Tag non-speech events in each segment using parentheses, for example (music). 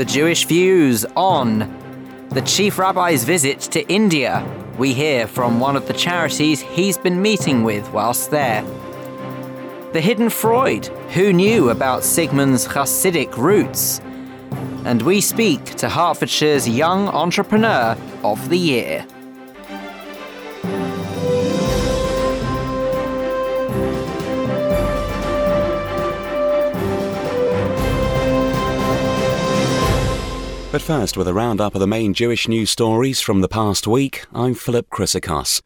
the Jewish Views on the Chief Rabbi's visit to India. We hear from one of the charities he's been meeting with whilst there. The Hidden Freud, who knew about Sigmund's Hasidic roots? And we speak to Hertfordshire's Young Entrepreneur of the Year. But first, with a roundup of the main Jewish news stories from the past week, I'm Philip Chrysikos.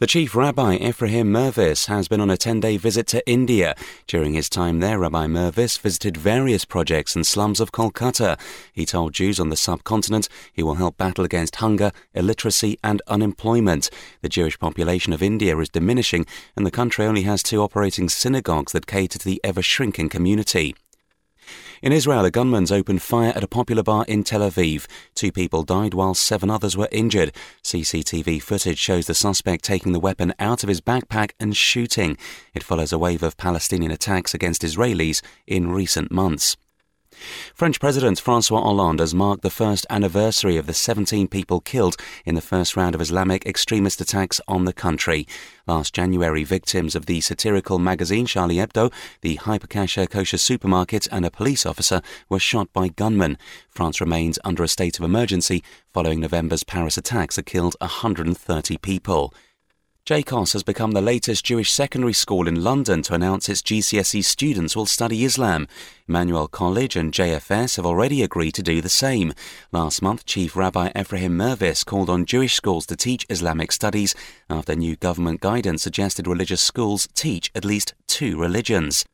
The chief rabbi, Ephraim Mirvis, has been on a 10 day visit to India. During his time there, Rabbi Mirvis visited various projects and slums of Kolkata. He told Jews on the subcontinent he will help battle against hunger, illiteracy, and unemployment. The Jewish population of India is diminishing, and the country only has two operating synagogues that cater to the ever shrinking community. In Israel, a gunman's opened fire at a popular bar in Tel Aviv. Two people died while seven others were injured. CCTV footage shows the suspect taking the weapon out of his backpack and shooting. It follows a wave of Palestinian attacks against Israelis in recent months. French President Francois Hollande has marked the first anniversary of the 17 people killed in the first round of Islamic extremist attacks on the country. Last January, victims of the satirical magazine Charlie Hebdo, the hyperkosher kosher supermarket, and a police officer were shot by gunmen. France remains under a state of emergency following November's Paris attacks that killed 130 people. JCoSS has become the latest Jewish secondary school in London to announce its GCSE students will study Islam. Emmanuel College and JFS have already agreed to do the same. Last month, Chief Rabbi Ephraim Mirvis called on Jewish schools to teach Islamic studies after new government guidance suggested religious schools teach at least two religions.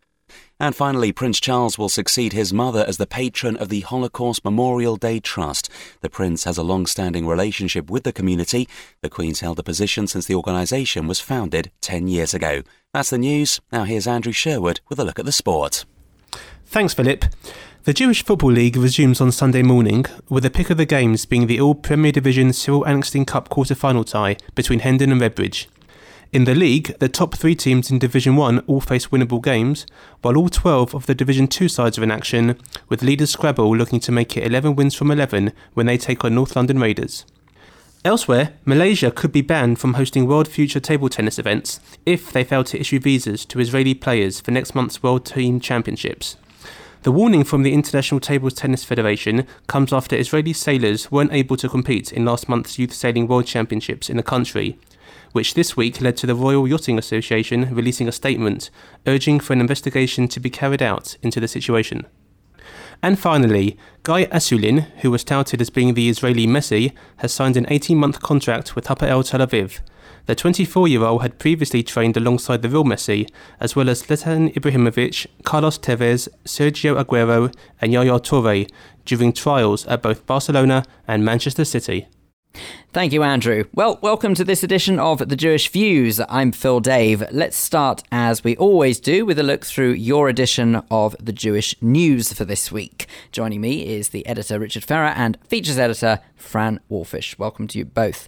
And finally, Prince Charles will succeed his mother as the patron of the Holocaust Memorial Day Trust. The Prince has a long standing relationship with the community. The Queen's held the position since the organisation was founded 10 years ago. That's the news. Now here's Andrew Sherwood with a look at the sport. Thanks, Philip. The Jewish Football League resumes on Sunday morning, with the pick of the games being the All Premier Division Cyril Ensslin Cup quarter final tie between Hendon and Redbridge. In the league, the top three teams in Division 1 all face winnable games, while all 12 of the Division 2 sides are in action, with leaders Scrabble looking to make it 11 wins from 11 when they take on North London Raiders. Elsewhere, Malaysia could be banned from hosting World Future table tennis events if they fail to issue visas to Israeli players for next month's World Team Championships. The warning from the International Table Tennis Federation comes after Israeli sailors weren't able to compete in last month's Youth Sailing World Championships in the country which this week led to the Royal Yachting Association releasing a statement urging for an investigation to be carried out into the situation. And finally, Guy Asulin, who was touted as being the Israeli Messi, has signed an 18 month contract with Hapoel Tel Aviv. The 24 year old had previously trained alongside the real Messi, as well as Zlatan Ibrahimovic, Carlos Tevez, Sergio Aguero, and Yaya Toure during trials at both Barcelona and Manchester City. Thank you, Andrew. Well, welcome to this edition of The Jewish Views. I'm Phil Dave. Let's start, as we always do, with a look through your edition of The Jewish News for this week. Joining me is the editor, Richard Ferrer, and features editor, Fran Wolfisz. Welcome to you both.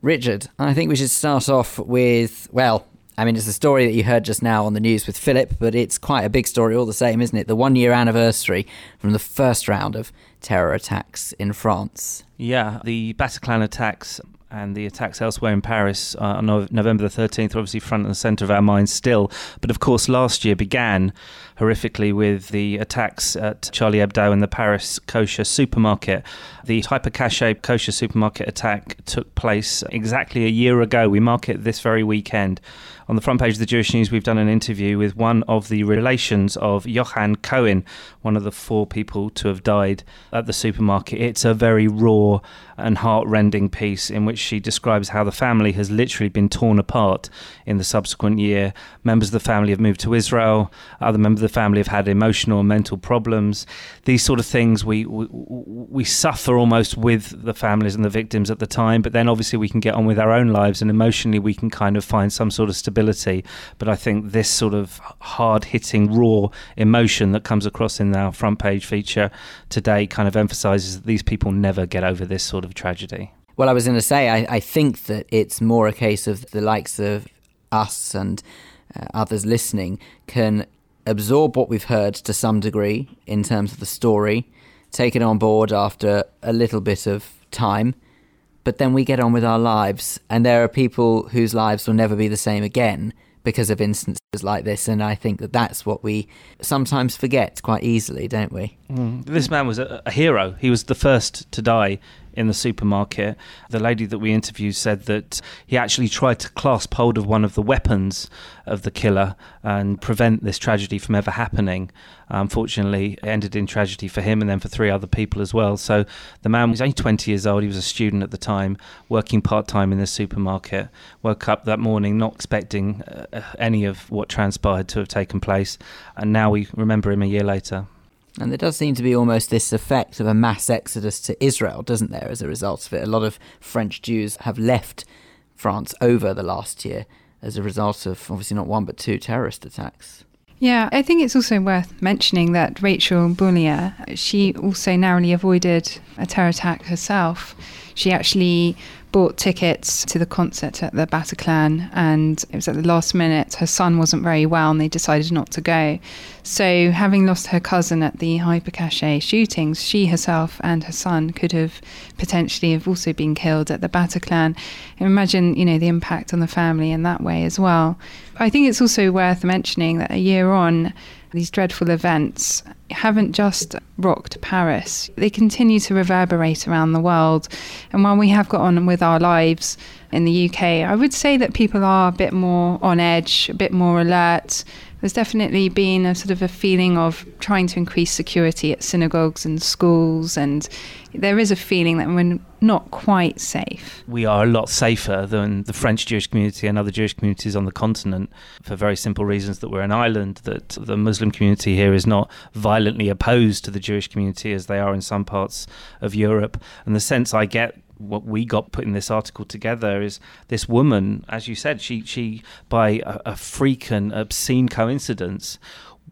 Richard, I think we should start off with, well, I mean, it's a story that you heard just now on the news with Philip, but it's quite a big story all the same, isn't it? The one year anniversary from the first round of terror attacks in France. Yeah, the Bataclan attacks and the attacks elsewhere in Paris uh, on November the 13th are obviously front and centre of our minds still. But of course, last year began horrifically with the attacks at Charlie Hebdo and the Paris kosher supermarket. The hyper kosher supermarket attack took place exactly a year ago. We mark it this very weekend. On the front page of the Jewish News, we've done an interview with one of the relations of Yohan Cohen, one of the four people to have died at the supermarket. It's a very raw and heartrending piece in which she describes how the family has literally been torn apart in the subsequent year. Members of the family have moved to Israel, other members of the family have had emotional and mental problems. These sort of things we, we, we suffer almost with the families and the victims at the time, but then obviously we can get on with our own lives and emotionally we can kind of find some sort of stability But I think this sort of hard hitting, raw emotion that comes across in our front page feature today kind of emphasizes that these people never get over this sort of tragedy. Well, I was going to say, I, I think that it's more a case of the likes of us and uh, others listening can absorb what we've heard to some degree in terms of the story take it on board after a little bit of time, but then we get on with our lives. And there are people whose lives will never be the same again because of instances like this. And I think that that's what we sometimes forget quite easily, don't we? Mm. This man was a, a hero. He was the first to die in the supermarket. The lady that we interviewed said that he actually tried to clasp hold of one of the weapons of the killer and prevent this tragedy from ever happening. Unfortunately, it ended in tragedy for him and then for three other people as well. So the man was only 20 years old. He was a student at the time, working part time in the supermarket. Woke up that morning not expecting uh, any of what transpired to have taken place. And now we remember him a year later. And there does seem to be almost this effect of a mass exodus to Israel, doesn't there, as a result of it? A lot of French Jews have left France over the last year as a result of obviously not one but two terrorist attacks. Yeah, I think it's also worth mentioning that Rachel Boulier, she also narrowly avoided a terror attack herself. She actually bought tickets to the concert at the Bataclan, and it was at the last minute. Her son wasn't very well, and they decided not to go. So, having lost her cousin at the hypercacher shootings, she herself and her son could have potentially have also been killed at the Bataclan. imagine, you know, the impact on the family in that way as well. I think it's also worth mentioning that a year on, these dreadful events haven't just rocked Paris, they continue to reverberate around the world. And while we have got on with our lives in the UK, I would say that people are a bit more on edge, a bit more alert. There's definitely been a sort of a feeling of trying to increase security at synagogues and schools, and there is a feeling that we're not quite safe. We are a lot safer than the French Jewish community and other Jewish communities on the continent for very simple reasons that we're an island, that the Muslim community here is not violently opposed to the Jewish community as they are in some parts of Europe. And the sense I get what we got putting this article together is this woman, as you said, she she by a, a freak and obscene coincidence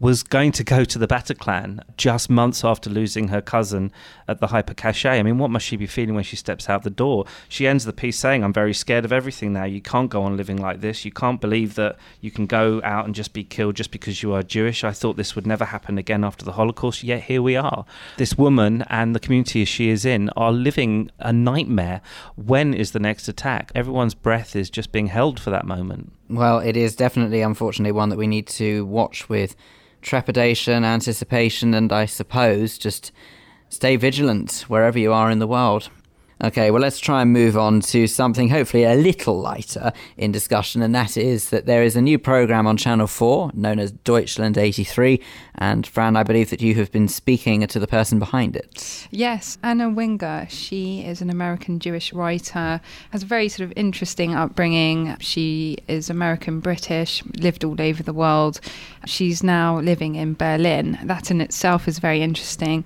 was going to go to the Bataclan just months after losing her cousin at the hypercacher. I mean, what must she be feeling when she steps out the door? She ends the piece saying, I'm very scared of everything now. You can't go on living like this. You can't believe that you can go out and just be killed just because you are Jewish. I thought this would never happen again after the Holocaust, yet here we are. This woman and the community she is in are living a nightmare. When is the next attack? Everyone's breath is just being held for that moment. Well, it is definitely, unfortunately, one that we need to watch with trepidation, anticipation, and I suppose just stay vigilant wherever you are in the world. Okay, well, let's try and move on to something hopefully a little lighter in discussion, and that is that there is a new program on Channel 4 known as Deutschland 83. And Fran, I believe that you have been speaking to the person behind it. Yes, Anna Winger. She is an American Jewish writer, has a very sort of interesting upbringing. She is American British, lived all over the world. She's now living in Berlin. That in itself is very interesting.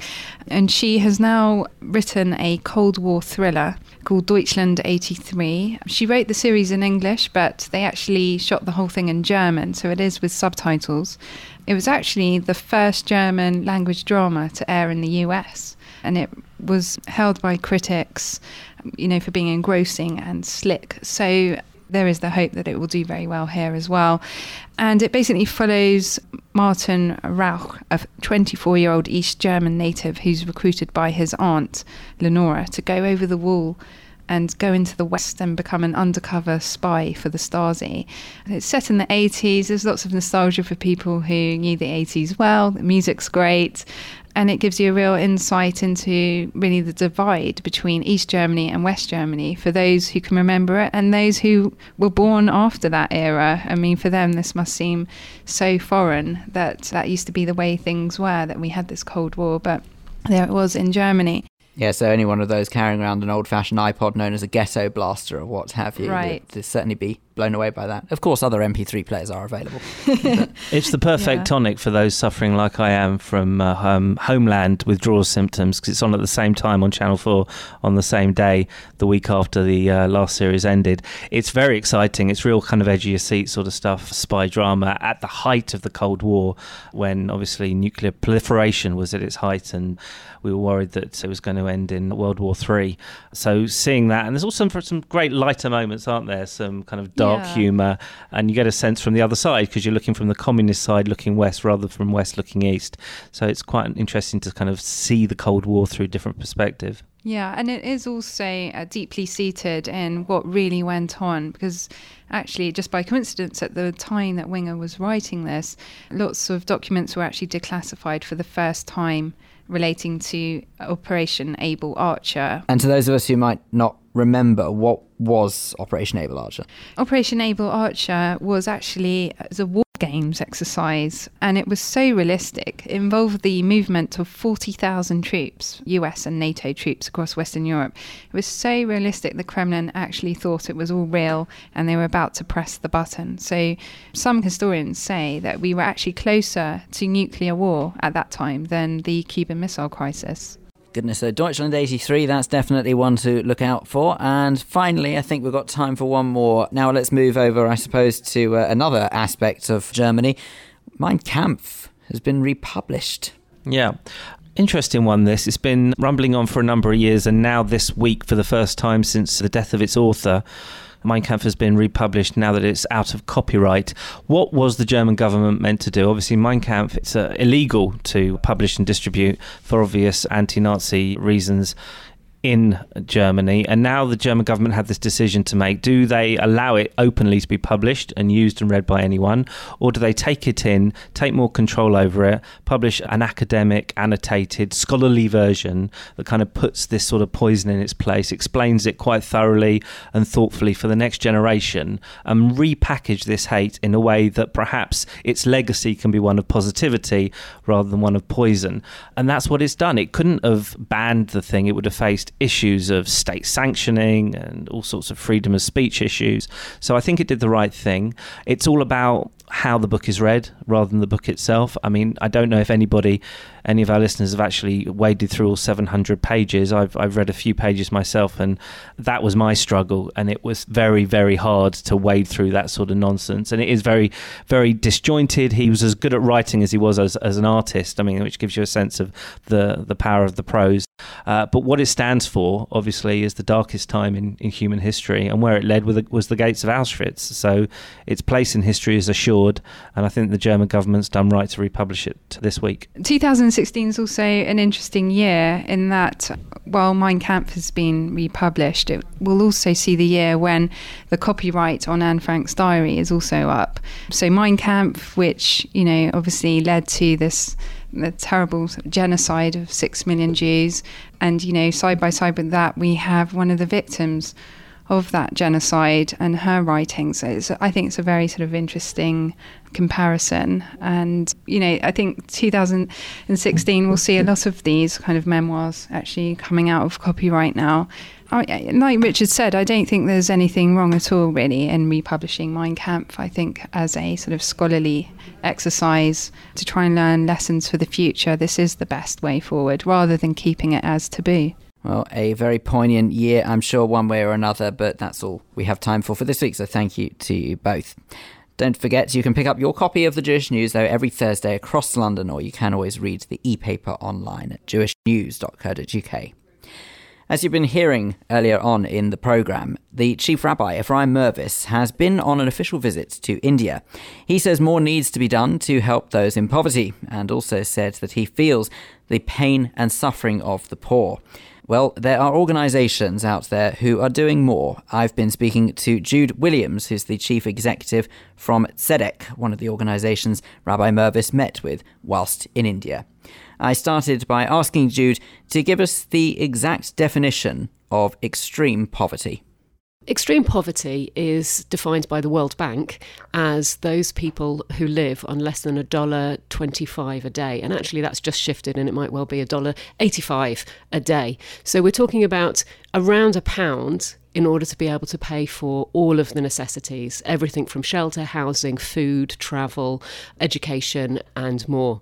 And she has now written a Cold War thriller thriller called Deutschland 83. She wrote the series in English, but they actually shot the whole thing in German, so it is with subtitles. It was actually the first German language drama to air in the US, and it was held by critics, you know, for being engrossing and slick. So there is the hope that it will do very well here as well. And it basically follows Martin Rauch, a 24 year old East German native who's recruited by his aunt, Lenora, to go over the wall and go into the West and become an undercover spy for the Stasi. It's set in the 80s. There's lots of nostalgia for people who knew the 80s well. The music's great and it gives you a real insight into really the divide between East Germany and West Germany for those who can remember it and those who were born after that era. I mean, for them, this must seem so foreign that that used to be the way things were, that we had this Cold War, but there it was in Germany. Yeah, so any one of those carrying around an old fashioned iPod known as a ghetto blaster or what have you right. would certainly be blown away by that. Of course, other MP3 players are available. (laughs) it's the perfect yeah. tonic for those suffering like I am from uh, um, Homeland withdrawal symptoms because it's on at the same time on Channel 4 on the same day, the week after the uh, last series ended. It's very exciting. It's real kind of edge of your seat sort of stuff, spy drama at the height of the Cold War when obviously nuclear proliferation was at its height and we were worried that it was going to end in World War Three. So seeing that, and there's also some, some great lighter moments, aren't there? Some kind of dark Yeah. humour, and you get a sense from the other side because you're looking from the communist side looking west rather than from west looking east. So it's quite interesting to kind of see the Cold War through a different perspective. Yeah, and it is also uh, deeply seated in what really went on because actually, just by coincidence, at the time that Winger was writing this, lots of documents were actually declassified for the first time relating to Operation Able Archer. And to those of us who might not remember, what was Operation Able Archer? Operation Able Archer was actually uh, the war games exercise, and it was so realistic. It involved the movement of 40,000 troops, US and NATO troops across Western Europe. It was so realistic, the Kremlin actually thought it was all real and they were about to press the button. So, some historians say that we were actually closer to nuclear war at that time than the Cuban Missile Crisis. Goodness, so Deutschland 83, that's definitely one to look out for. And finally, I think we've got time for one more. Now let's move over, I suppose, to uh, another aspect of Germany. Mein Kampf has been republished. Yeah. Interesting one, this. It's been rumbling on for a number of years, and now this week, for the first time since the death of its author, Mein Kampf has been republished now that it's out of copyright. What was the German government meant to do? Obviously, Mein Kampf, it's uh, illegal to publish and distribute for obvious anti Nazi reasons in Germany. And now the German government had this decision to make. Do they allow it openly to be published and used and read by anyone? Or do they take it in, take more control over it, publish an academic, annotated, scholarly version that kind of puts this sort of poison in its place, explains it quite thoroughly and thoughtfully for the next generation, and repackage this hate in a way that perhaps its legacy can be one of positivity rather than one of poison? And that's what it's done. It couldn't have banned the thing, it would have faced issues of state sanctioning and all sorts of freedom of speech issues. So I think it did the right thing. It's all about how the book is read rather than the book itself. I mean, I don't know if anybody, any of our listeners have actually waded through all 700 pages. I've, I've read a few pages myself, and that was my struggle. And it was very, very hard to wade through that sort of nonsense. And it is very, very disjointed. He was as good at writing as he was as, as an artist. I mean, which gives you a sense of the, the power of the prose. Uh, but what it stands for, obviously, is the darkest time in, in human history, and where it led was the, was the gates of Auschwitz. So its place in history is assured, and I think the German government's done right to republish it this week. 2016 is also an interesting year in that while Mein Kampf has been republished, it will also see the year when the copyright on Anne Frank's diary is also up. So Mein Kampf, which, you know, obviously led to this the terrible genocide of six million Jews. And, you know, side by side with that, we have one of the victims of that genocide and her writings. So I think it's a very sort of interesting comparison. And, you know, I think 2016 we'll see a lot of these kind of memoirs actually coming out of copyright now. I, like Richard said, I don't think there's anything wrong at all, really, in republishing Mein Kampf. I think as a sort of scholarly exercise to try and learn lessons for the future, this is the best way forward, rather than keeping it as taboo. Well, a very poignant year, I'm sure, one way or another, but that's all we have time for for this week, so thank you to you both. Don't forget, you can pick up your copy of the Jewish News, though, every Thursday across London, or you can always read the e paper online at jewishnews.co.uk. As you've been hearing earlier on in the programme, the Chief Rabbi, Ephraim Mirvis, has been on an official visit to India. He says more needs to be done to help those in poverty, and also said that he feels the pain and suffering of the poor. Well, there are organisations out there who are doing more. I've been speaking to Jude Williams, who's the chief executive from Tzedek, one of the organisations Rabbi Mirvis met with whilst in India. I started by asking Jude to give us the exact definition of extreme poverty. Extreme poverty is defined by the World Bank as those people who live on less than a dollar twenty-five a day, and actually that's just shifted, and it might well be a dollar eighty-five a day. So we're talking about around a pound in order to be able to pay for all of the necessities, everything from shelter, housing, food, travel, education, and more.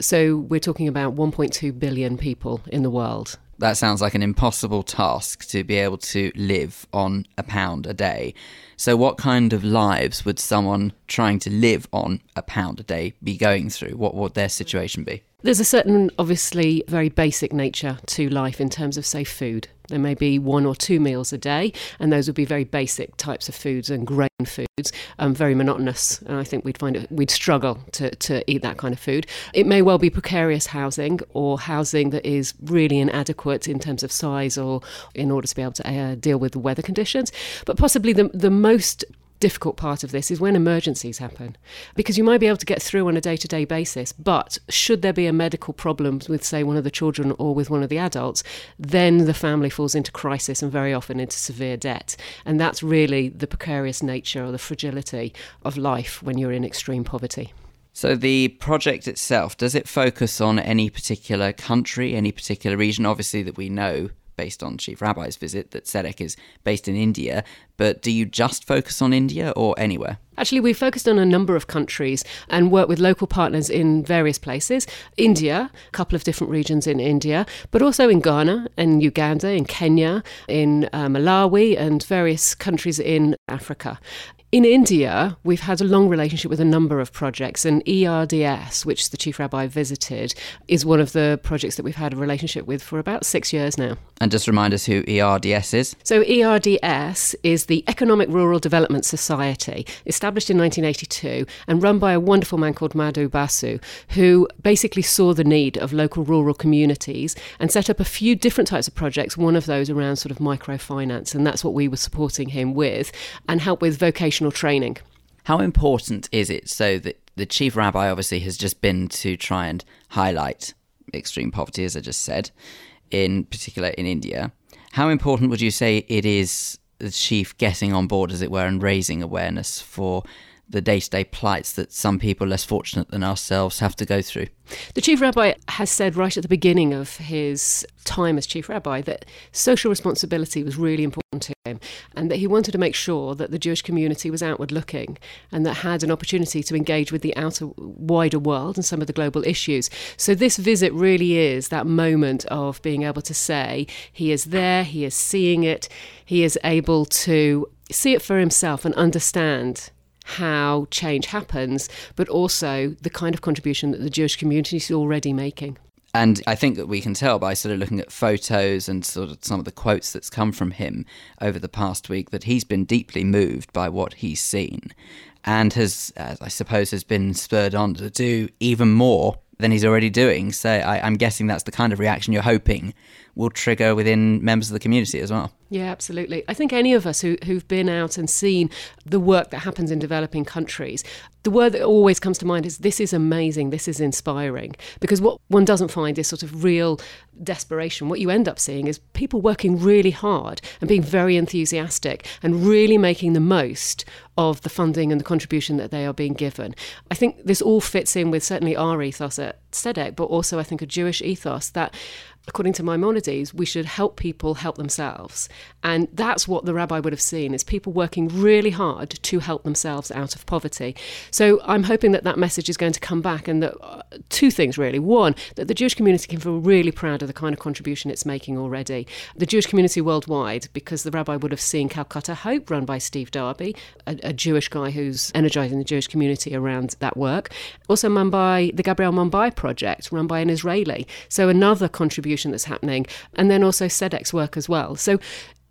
So we're talking about 1.2 billion people in the world. That sounds like an impossible task to be able to live on a pound a day. So, what kind of lives would someone trying to live on a pound a day be going through? What would their situation be? There's a certain, obviously, very basic nature to life in terms of, say, food. There may be one or two meals a day, and those would be very basic types of foods and grain foods, um, very monotonous. And I think we'd find it, we'd struggle to, to eat that kind of food. It may well be precarious housing or housing that is really inadequate in terms of size or in order to be able to uh, deal with the weather conditions. But possibly the, the most difficult part of this is when emergencies happen because you might be able to get through on a day to day basis. But should there be a medical problem with, say, one of the children or with one of the adults, then the family falls into crisis and very often into severe debt. And that's really the precarious nature or the fragility of life when you're in extreme poverty. So, the project itself, does it focus on any particular country, any particular region? Obviously, that we know based on Chief Rabbi's visit, that Tzedek is based in India. But do you just focus on India or anywhere? Actually, we focused on a number of countries and worked with local partners in various places. India, a couple of different regions in India, but also in Ghana, in Uganda, in Kenya, in uh, Malawi, and various countries in Africa. In India, we've had a long relationship with a number of projects, and ERDS, which the Chief Rabbi visited, is one of the projects that we've had a relationship with for about six years now. And just remind us who ERDS is. So, ERDS is the Economic Rural Development Society, established in 1982 and run by a wonderful man called Madhu Basu, who basically saw the need of local rural communities and set up a few different types of projects, one of those around sort of microfinance, and that's what we were supporting him with, and help with vocational training. How important is it so that the chief rabbi obviously has just been to try and highlight extreme poverty, as I just said, in particular in India? How important would you say it is the chief getting on board, as it were, and raising awareness for the day to day plights that some people less fortunate than ourselves have to go through? The chief rabbi has said right at the beginning of his time as chief rabbi that social responsibility was really important to him and that he wanted to make sure that the Jewish community was outward looking and that had an opportunity to engage with the outer wider world and some of the global issues. So this visit really is that moment of being able to say he is there, he is seeing it, he is able to see it for himself and understand how change happens, but also the kind of contribution that the Jewish community is already making. And I think that we can tell by sort of looking at photos and sort of some of the quotes that's come from him over the past week that he's been deeply moved by what he's seen and has, I suppose, has been spurred on to do even more than he's already doing. So I, am guessing that's the kind of reaction you're hoping will trigger within members of the community as well. Yeah, absolutely. I think any of us who, who've been out and seen the work that happens in developing countries, the word that always comes to mind is this is amazing, this is inspiring. Because what one doesn't find is sort of real desperation. What you end up seeing is people working really hard and being very enthusiastic and really making the most of the funding and the contribution that they are being given. I think this all fits in with certainly our ethos at Tzedek, but also I think a Jewish ethos that according to Maimonides, we should help people help themselves. And that's what the rabbi would have seen is people working really hard to help themselves out of poverty. So I'm hoping that that message is going to come back and that uh, two things really. One, that the Jewish community can feel really proud of the kind of contribution it's making already. The Jewish community worldwide, because the rabbi would have seen Calcutta Hope run by Steve Darby, a, a Jewish guy who's energizing the Jewish community around that work. Also Mumbai, the Gabriel Mumbai project run by an Israeli. So another contribution contribution that's happening, and then also Tzedek's work as well. So,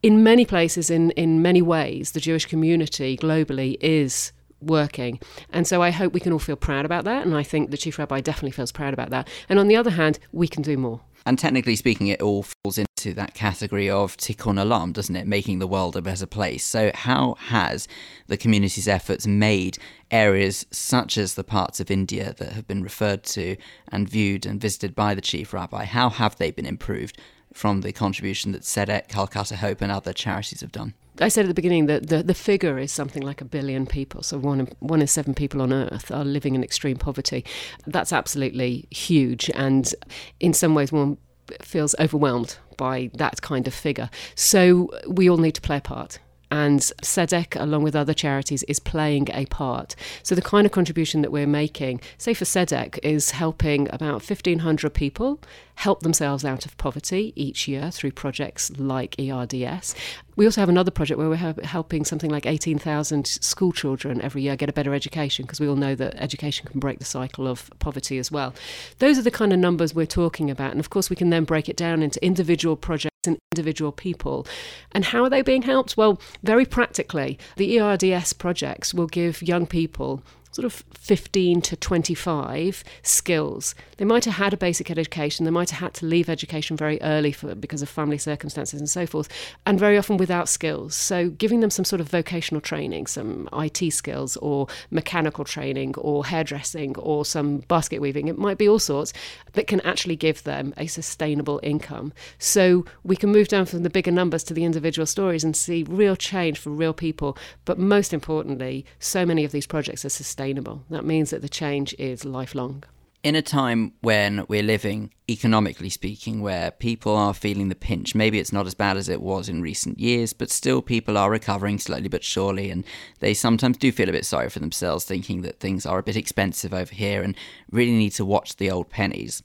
in many places, in, in many ways, the Jewish community globally is working. And so I hope we can all feel proud about that. And I think the Chief Rabbi definitely feels proud about that. And on the other hand, we can do more. And technically speaking, it all falls into that category of tikkun olam, doesn't it? Making the world a better place. So, how has the community's efforts made areas such as the parts of India that have been referred to and viewed and visited by the chief rabbi, how have they been improved from the contribution that Tzedek, Calcutta Hope, and other charities have done? I said at the beginning that the, the figure is something like a billion people. So one in, one in seven people on Earth are living in extreme poverty. That's absolutely huge, and in some ways, one feels overwhelmed by that kind of figure. So we all need to play a part. And Tzedek, along with other charities, is playing a part. So the kind of contribution that we're making, say for Tzedek, is helping about 1,500 people help themselves out of poverty each year through projects like ERDS. We also have another project where we're helping something like 18,000 school children every year get a better education because we all know that education can break the cycle of poverty as well. Those are the kind of numbers we're talking about. And of course, we can then break it down into individual projects and individual people. And how are they being helped? Well, very practically, the ERDS projects will give young people sort of 15 to 25 skills. They might have had a basic education, they might have had to leave education very early for, because of family circumstances and so forth, and very often without skills. So, giving them some sort of vocational training, some IT skills, or mechanical training, or hairdressing, or some basket weaving, it might be all sorts that can actually give them a sustainable income. So, we can move down from the bigger numbers to the individual stories and see real change for real people. But most importantly, so many of these projects are sustainable sustainable. That means that the change is lifelong. In a time when we're living, economically speaking, where people are feeling the pinch, maybe it's not as bad as it was in recent years, but still people are recovering slowly but surely, and they sometimes do feel a bit sorry for themselves, thinking that things are a bit expensive over here and really need to watch the old pennies.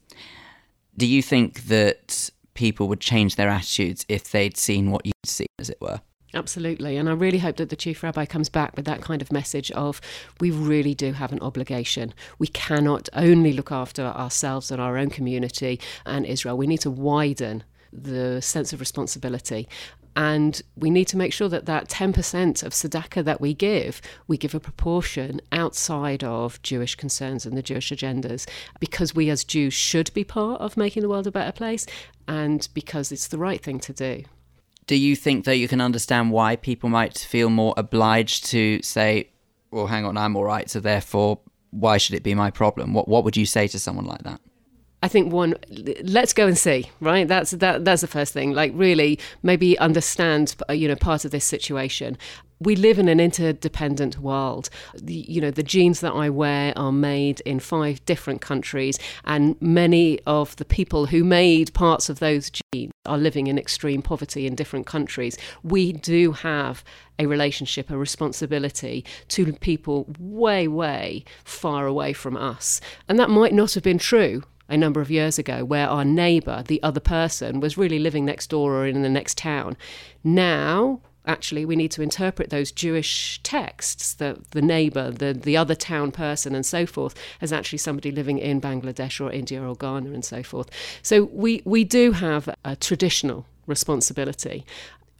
Do you think that people would change their attitudes if they'd seen what you'd seen, as it were? Absolutely. And I really hope that the Chief Rabbi comes back with that kind of message of we really do have an obligation. We cannot only look after ourselves and our own community and Israel. We need to widen the sense of responsibility. And we need to make sure that that 10% of tzedakah that we give, we give a proportion outside of Jewish concerns and the Jewish agendas, because we as Jews should be part of making the world a better place and because it's the right thing to do do you think that you can understand why people might feel more obliged to say, well, hang on, I'm all right, so therefore, why should it be my problem? What, what would you say to someone like that? I think one, let's go and see, right? That's that. That's the first thing. Like, really, maybe understand, uh, you know, part of this situation we live in an interdependent world. The, you know, the jeans that I wear are made in five different countries, and many of the people who made parts of those jeans are living in extreme poverty in different countries. We do have a relationship, a responsibility to people way, way far away from us. And that might not have been true a number of years ago where our neighbour, the other person, was really living next door or in the next town. Now actually we need to interpret those Jewish texts, the, the neighbor, the, the other town person, and so forth, as actually somebody living in Bangladesh or India or Ghana and so forth. So we, we do have a traditional responsibility.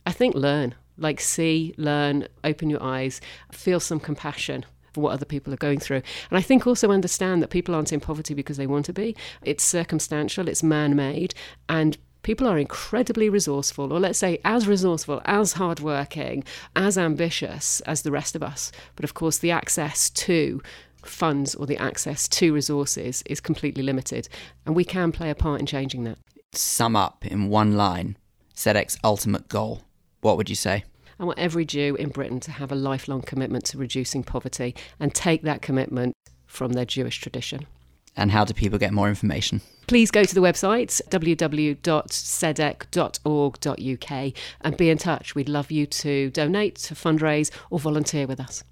I think learn, like see, learn, open your eyes, feel some compassion what other people are going through. And I think also understand that people aren't in poverty because they want to be. It's circumstantial, it's man made, and people are incredibly resourceful, or let's say as resourceful, as hardworking, as ambitious as the rest of us. But of course, the access to funds or the access to resources is completely limited, and we can play a part in changing that. Sum up in one line Tzedek's ultimate goal. What would you say? I want every Jew in Britain to have a lifelong commitment to reducing poverty and take that commitment from their Jewish tradition. And how do people get more information? Please go to the website www.tzedek.org.uk and be in touch. We'd love you to donate, to fundraise, or volunteer with us.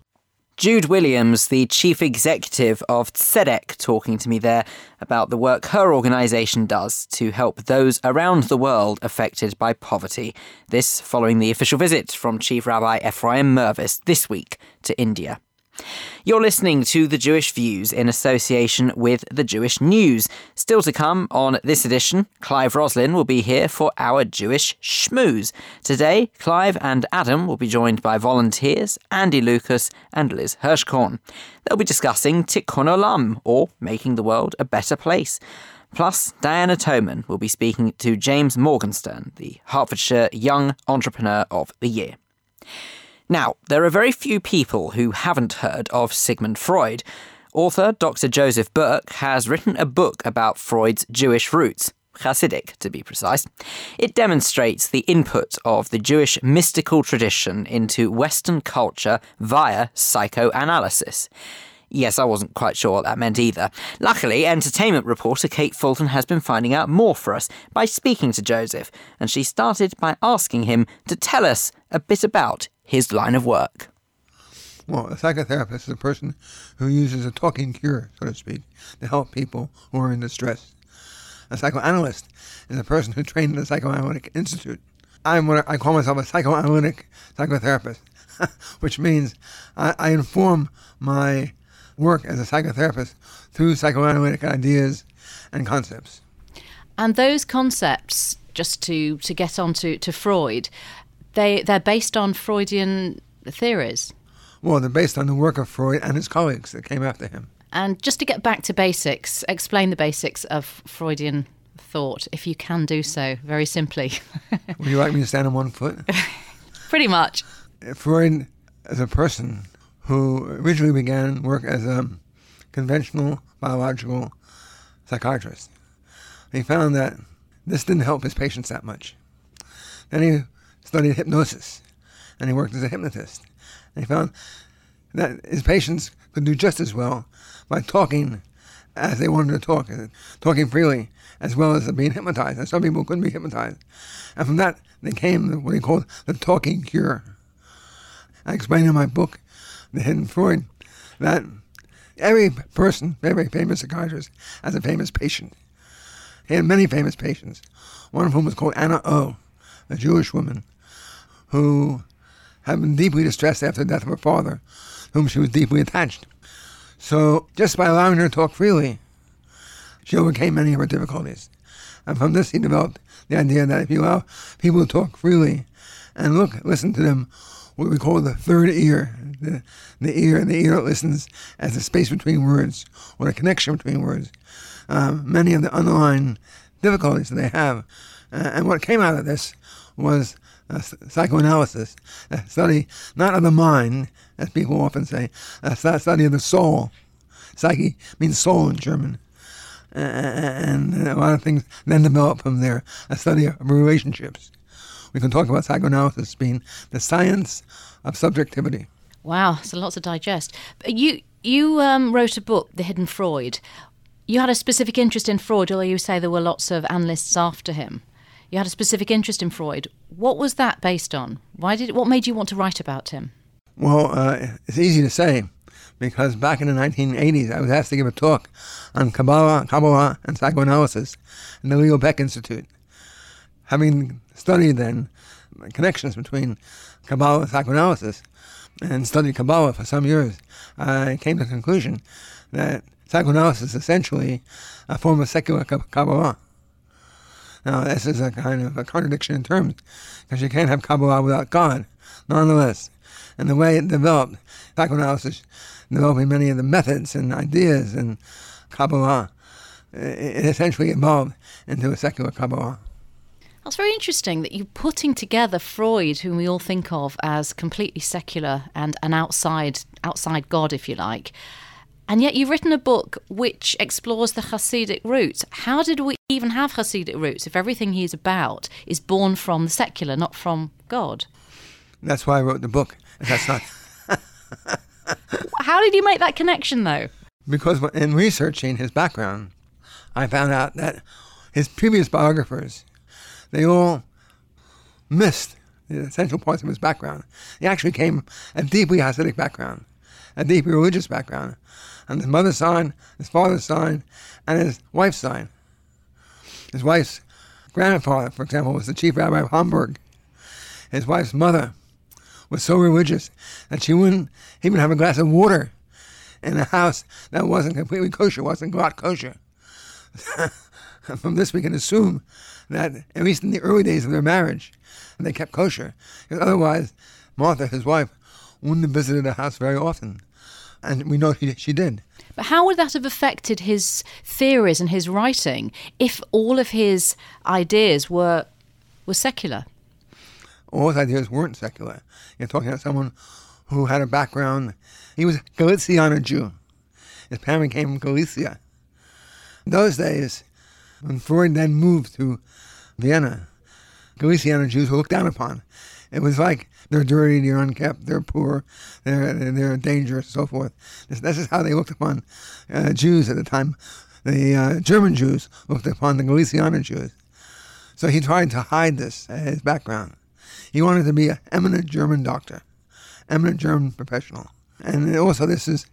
Jude Williams, the chief executive of Tzedek, talking to me there about the work her organisation does to help those around the world affected by poverty. This following the official visit from Chief Rabbi Ephraim Mirvis this week to India. You're listening to The Jewish Views in association with The Jewish News. Still to come on this edition, Clive Roslin will be here for our Jewish Schmooze. Today, Clive and Adam will be joined by volunteers Andy Lucas and Liz Hirschkorn. They'll be discussing Tikkun Olam, or making the world a better place. Plus, Diana Toman will be speaking to James Morgenstern, the Hertfordshire Young Entrepreneur of the Year. Now, there are very few people who haven't heard of Sigmund Freud. Author Dr. Joseph Berke has written a book about Freud's Jewish roots, Hasidic to be precise. It demonstrates the input of the Jewish mystical tradition into Western culture via psychoanalysis. Yes, I wasn't quite sure what that meant either. Luckily, entertainment reporter Kate Fulton has been finding out more for us by speaking to Joseph, and she started by asking him to tell us a bit about his line of work. Well, a psychotherapist is a person who uses a talking cure, so to speak, to help people who are in distress. A psychoanalyst is a person who trained in the Psychoanalytic Institute. I'm what I call myself a psychoanalytic psychotherapist, (laughs) which means I, I inform my work as a psychotherapist through psychoanalytic ideas and concepts. And those concepts, just to, to get on to, to Freud, they, they're based on Freudian theories. Well, they're based on the work of Freud and his colleagues that came after him. And just to get back to basics, explain the basics of Freudian thought, if you can do so, very simply. Would you like me to stand on one foot? (laughs) Pretty much. Freud, as a person, who originally began work as a conventional biological psychiatrist. He found that this didn't help his patients that much. Then he studied hypnosis, and he worked as a hypnotist. And he found that his patients could do just as well by talking as they wanted to talk, talking freely, as well as being hypnotized. And some people couldn't be hypnotized. And from that, they came what he called the talking cure. I explain in my book (laughs) the hidden Freud, that every person, every famous psychiatrist, has a famous patient. He had many famous patients, one of whom was called Anna O, a Jewish woman who had been deeply distressed after the death of her father, whom she was deeply attached. So, just by allowing her to talk freely, she overcame many of her difficulties. And from this, he developed the idea that if you allow people to talk freely and look, listen to them what we call the third ear, the, the ear, the ear listens as a space between words or a connection between words. Um, many of the underlying difficulties that they have. Uh, and what came out of this was psychoanalysis, a study not of the mind, as people often say, a study of the soul. Psyche means soul in German. Uh, and a lot of things then develop from there, a study of relationships. We can talk about psychoanalysis being the science of subjectivity. Wow, so lots to digest. You you um, wrote a book, The Hidden Freud. You had a specific interest in Freud, although you say there were lots of analysts after him. You had a specific interest in Freud. What was that based on? Why did what made you want to write about him? Well, uh, it's easy to say because back in the 1980s, I was asked to give a talk on Kabbalah, Kabbalah and psychoanalysis in the Leo Baeck Institute. Having studied then connections between Kabbalah and psychoanalysis and studied Kabbalah for some years, I came to the conclusion that psychoanalysis is essentially a form of secular Kabbalah. Now, this is a kind of a contradiction in terms, because you can't have Kabbalah without God, nonetheless. And the way it developed, psychoanalysis developing many of the methods and ideas in Kabbalah, it essentially evolved into a secular Kabbalah. That's very interesting that you're putting together Freud, whom we all think of as completely secular and an outside outside God, if you like. And yet you've written a book which explores the Hasidic roots. How did we even have Hasidic roots if everything he's about is born from the secular, not from God? That's why I wrote the book. That's not. How did you make that connection, though? Because in researching his background, I found out that his previous biographers they all missed the essential parts of his background. He actually came a deeply Hasidic background, a deeply religious background, on his mother's side, his father's side, and his wife's side. His wife's grandfather, for example, was the chief rabbi of Hamburg. His wife's mother was so religious that she wouldn't even have a glass of water in a house that wasn't completely kosher, wasn't glatt kosher. (laughs) (laughs) From this, we can assume that, at least in the early days of their marriage, they kept kosher. Because otherwise, Martha, his wife, wouldn't have visited the house very often. And we know she, she did. But how would that have affected his theories and his writing if all of his ideas were, were secular? All his ideas weren't secular. You're talking about someone who had a background. He was Galician Jew. His family came from Galicia. In those days, when Freud then moved to Vienna, Galician Jews were looked down upon. It was like they're dirty, they're unkept, they're poor, they're they're dangerous, so forth. This, this is how they looked upon uh, Jews at the time. The uh, German Jews looked upon the Galicianer Jews. So he tried to hide this, uh, his background. He wanted to be an eminent German doctor, eminent German professional. And also, this is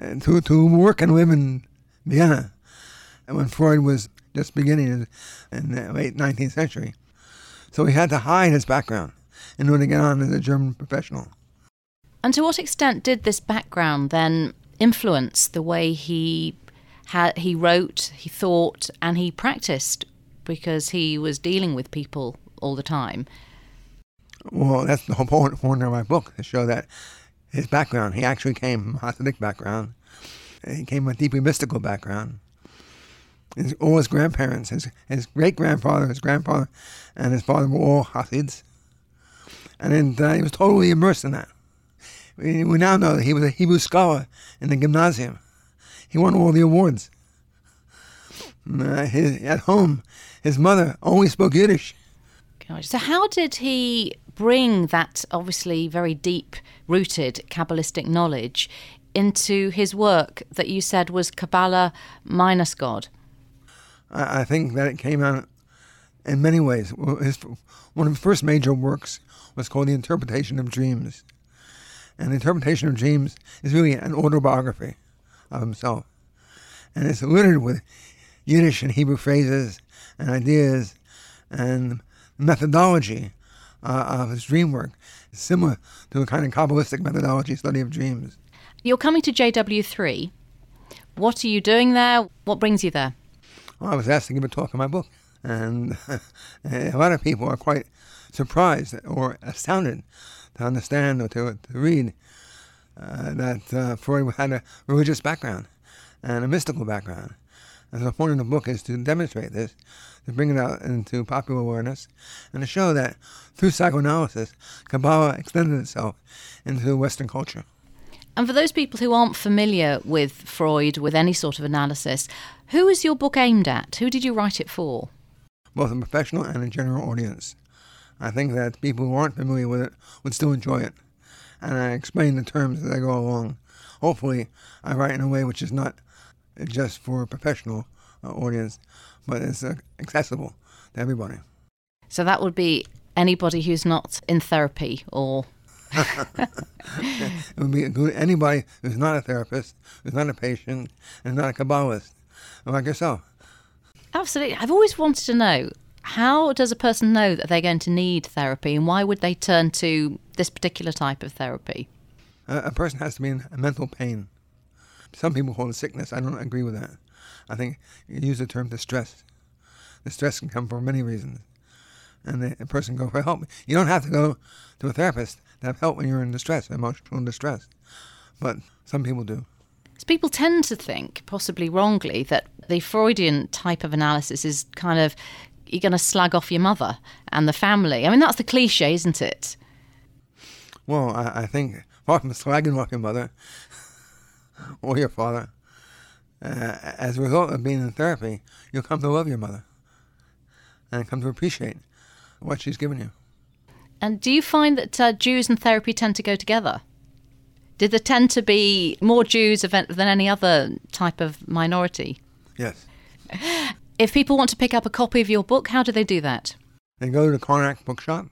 uh, to, to work and live in Vienna And when Freud was just beginning in the late 19th century. So he had to hide his background in order to get on as a German professional. And to what extent did this background then influence the way he had he wrote, he thought, and he practiced because he was dealing with people all the time? Well, that's the whole point, of my book to show that his background, he actually came from a Hasidic background. He came from a deeply mystical background. His, all his grandparents, his, his great grandfather, his grandfather, and his father were all Hasids. And then uh, he was totally immersed in that. We, we now know that he was a Hebrew scholar in the gymnasium. He won all the awards. Uh, his, at home, his mother only spoke Yiddish. So, how did he bring that obviously very deep rooted Kabbalistic knowledge into his work that you said was Kabbalah minus God? I, I think that it came out in many ways. His, one of his first major works was called The Interpretation of Dreams. And the Interpretation of Dreams is really an autobiography of himself. And it's littered with Yiddish and Hebrew phrases and ideas and methodology uh, of his dream work, similar to a kind of Kabbalistic methodology study of dreams. You're coming to JW3. What are you doing there? What brings you there? I was asked to give a talk on my book, and (laughs) a lot of people are quite surprised or astounded to understand or to, to read uh, that uh, Freud had a religious background and a mystical background. And the point of the book is to demonstrate this, to bring it out into popular awareness, and to show that through psychoanalysis, Kabbalah extended itself into Western culture. And for those people who aren't familiar with Freud, with any sort of analysis, who is your book aimed at? Who did you write it for? Both a professional and a general audience. I think that people who aren't familiar with it would still enjoy it. And I explain the terms as I go along. Hopefully, I write in a way which is not just for a professional uh, audience, but is uh, accessible to everybody. So that would be anybody who's not in therapy or. (laughs) it would be good anybody who's not a therapist, who's not a patient, and not a Kabbalist, like yourself. Absolutely. I've always wanted to know how does a person know that they're going to need therapy and why would they turn to this particular type of therapy? Uh, a person has to be in mental pain. Some people call it sickness. I don't agree with that. I think you use the term distress. Distress can come for many reasons. And the, person go for help. You don't have to go to a therapist have help when you're in distress, emotional distress. But some people do. So people tend to think, possibly wrongly, that the Freudian type of analysis is kind of you're going to slag off your mother and the family. I mean, that's the cliche, isn't it? Well, I, I think apart from (laughs) slagging off your mother (laughs) or your father, uh, as a result of being in therapy, you'll come to love your mother and come to appreciate what she's given you. And do you find that uh, Jews and therapy tend to go together? Did there tend to be more Jews than any other type of minority? Yes. If people want to pick up a copy of your book, how do they do that? They go to the Karnac Bookshop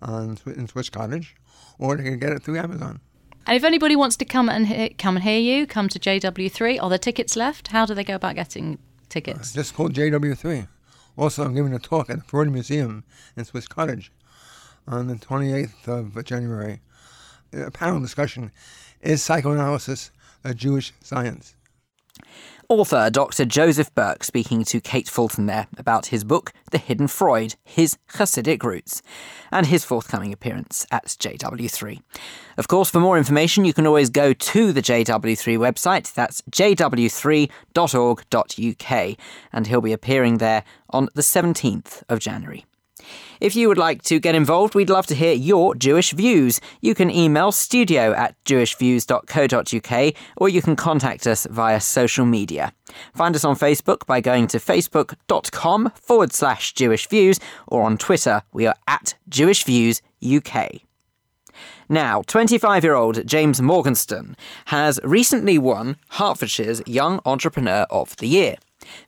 on, in Swiss Cottage, or they can get it through Amazon. And if anybody wants to come and hear, come and hear you, come to JW3. Are there tickets left? How do they go about getting tickets? Uh, just called JW3. Also, I'm giving a talk at the Freud Museum in Swiss Cottage on the 28th of January. A panel discussion is psychoanalysis a Jewish science? Author Dr. Joseph Berke speaking to Kate Fulton there about his book, The Hidden Freud His Hasidic Roots, and his forthcoming appearance at JW3. Of course, for more information, you can always go to the JW3 website. That's jw3.org.uk, and he'll be appearing there on the 17th of January. If you would like to get involved, we'd love to hear your Jewish views. You can email studio at jewishviews.co.uk or you can contact us via social media. Find us on Facebook by going to facebook.com forward slash Jewish Views or on Twitter, we are at Jewish Views UK. Now, 25 year old James Morgenstern has recently won Hertfordshire's Young Entrepreneur of the Year.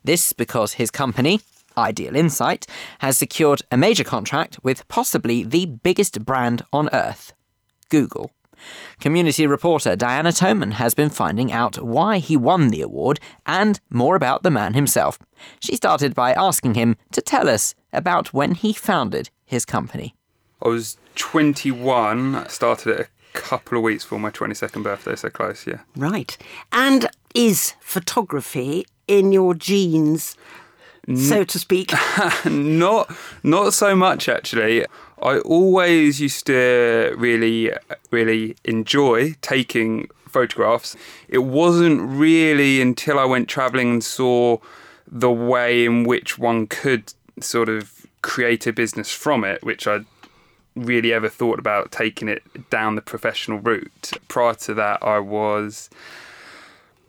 This because his company, Ideal Insight, has secured a major contract with possibly the biggest brand on earth Google. Community reporter Diana Toman has been finding out why he won the award and more about the man himself. She started by asking him to tell us about when he founded his company. I was 21, started it a couple of weeks before my 22nd birthday, so close, yeah. Right. And is photography in your genes, so to speak? (laughs) not not so much actually. I always used to really really enjoy taking photographs. It wasn't really until I went traveling and saw the way in which one could sort of create a business from it, which I really ever thought about taking it down the professional route. Prior to that, I was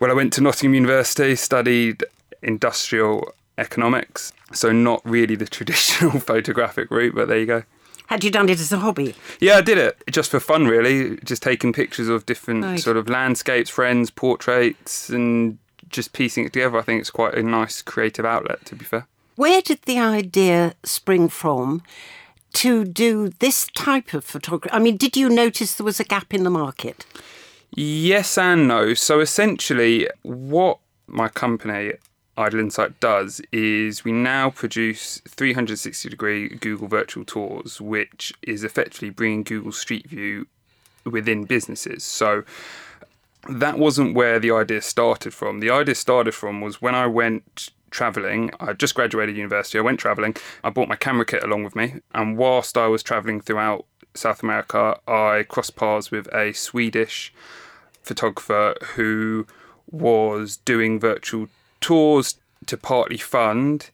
well, I went to Nottingham University, studied industrial economics, so not really the (laughs) traditional photographic route, but there you go. Had you done it as a hobby? Yeah, I did it just for fun, really. Just taking pictures of different Right. sort of landscapes, friends, portraits, and just piecing it together. I think it's quite a nice creative outlet, to be fair. Where did the idea spring from to do this type of photography? I mean, did you notice there was a gap in the market? Yes and no. So essentially, what my company Idle Insight does is we now produce 360 degree Google virtual tours, which is effectively bringing Google Street View within businesses. So that wasn't where the idea started from. The idea started from was when I went traveling. I just graduated university. I went traveling. I brought my camera kit along with me, and whilst I was traveling throughout South America, I crossed paths with a Swedish photographer who was doing virtual tours to partly fund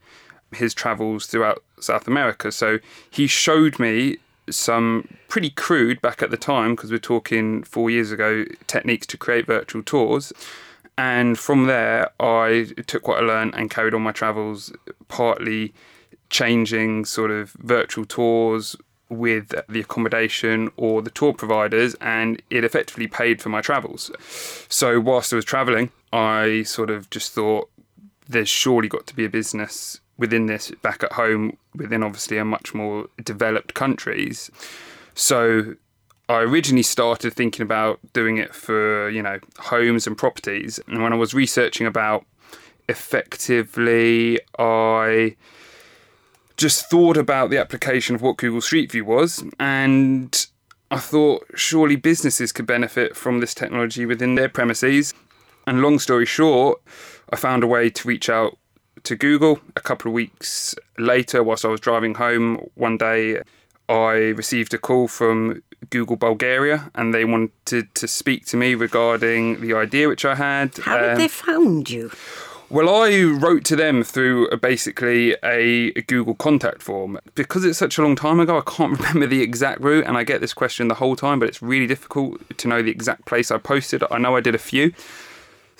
his travels throughout South America. So he showed me some pretty crude back at the time, because we're talking four years ago, techniques to create virtual tours. And from there, I took what I learned and carried on my travels, partly changing sort of virtual tours with the accommodation or the tour providers, and it effectively paid for my travels. So, whilst I was traveling, I sort of just thought there's surely got to be a business within this back at home, within obviously a much more developed countries. So, I originally started thinking about doing it for, you know, homes and properties. And when I was researching about effectively, I just thought about the application of what Google Street View was. And I thought surely businesses could benefit from this technology within their premises. And long story short, I found a way to reach out to Google. A couple of weeks later, whilst I was driving home one day, I received a call from Google Bulgaria and they wanted to speak to me regarding the idea which I had. How did Um, they found you? well, I wrote to them through a, basically a, a Google contact form. Because it's such a long time ago, I can't (laughs) remember the exact route, and I get this question the whole time, but it's really difficult to know the exact place I posted. I know I did a few.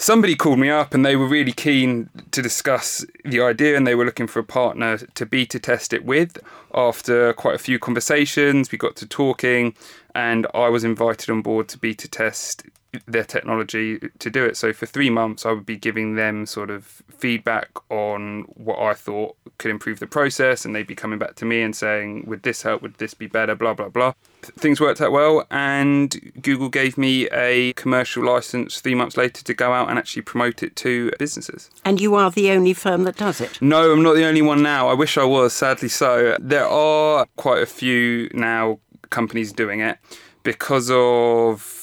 Somebody called me up and they were really keen to discuss the idea and they were looking for a partner to beta test it with. After quite a few conversations, we got to talking and I was invited on board to beta test their technology to do it. So for three months, I would be giving them sort of feedback on what I thought could improve the process, and they'd be coming back to me and saying, "Would this help? Would this be better?" Blah blah blah. Things worked out well, and Google gave me a commercial license three months later to go out and actually promote it to businesses. And you are the only firm that does it. No, I'm not the only one now. I wish I was, sadly so. There are quite a few now companies doing it because of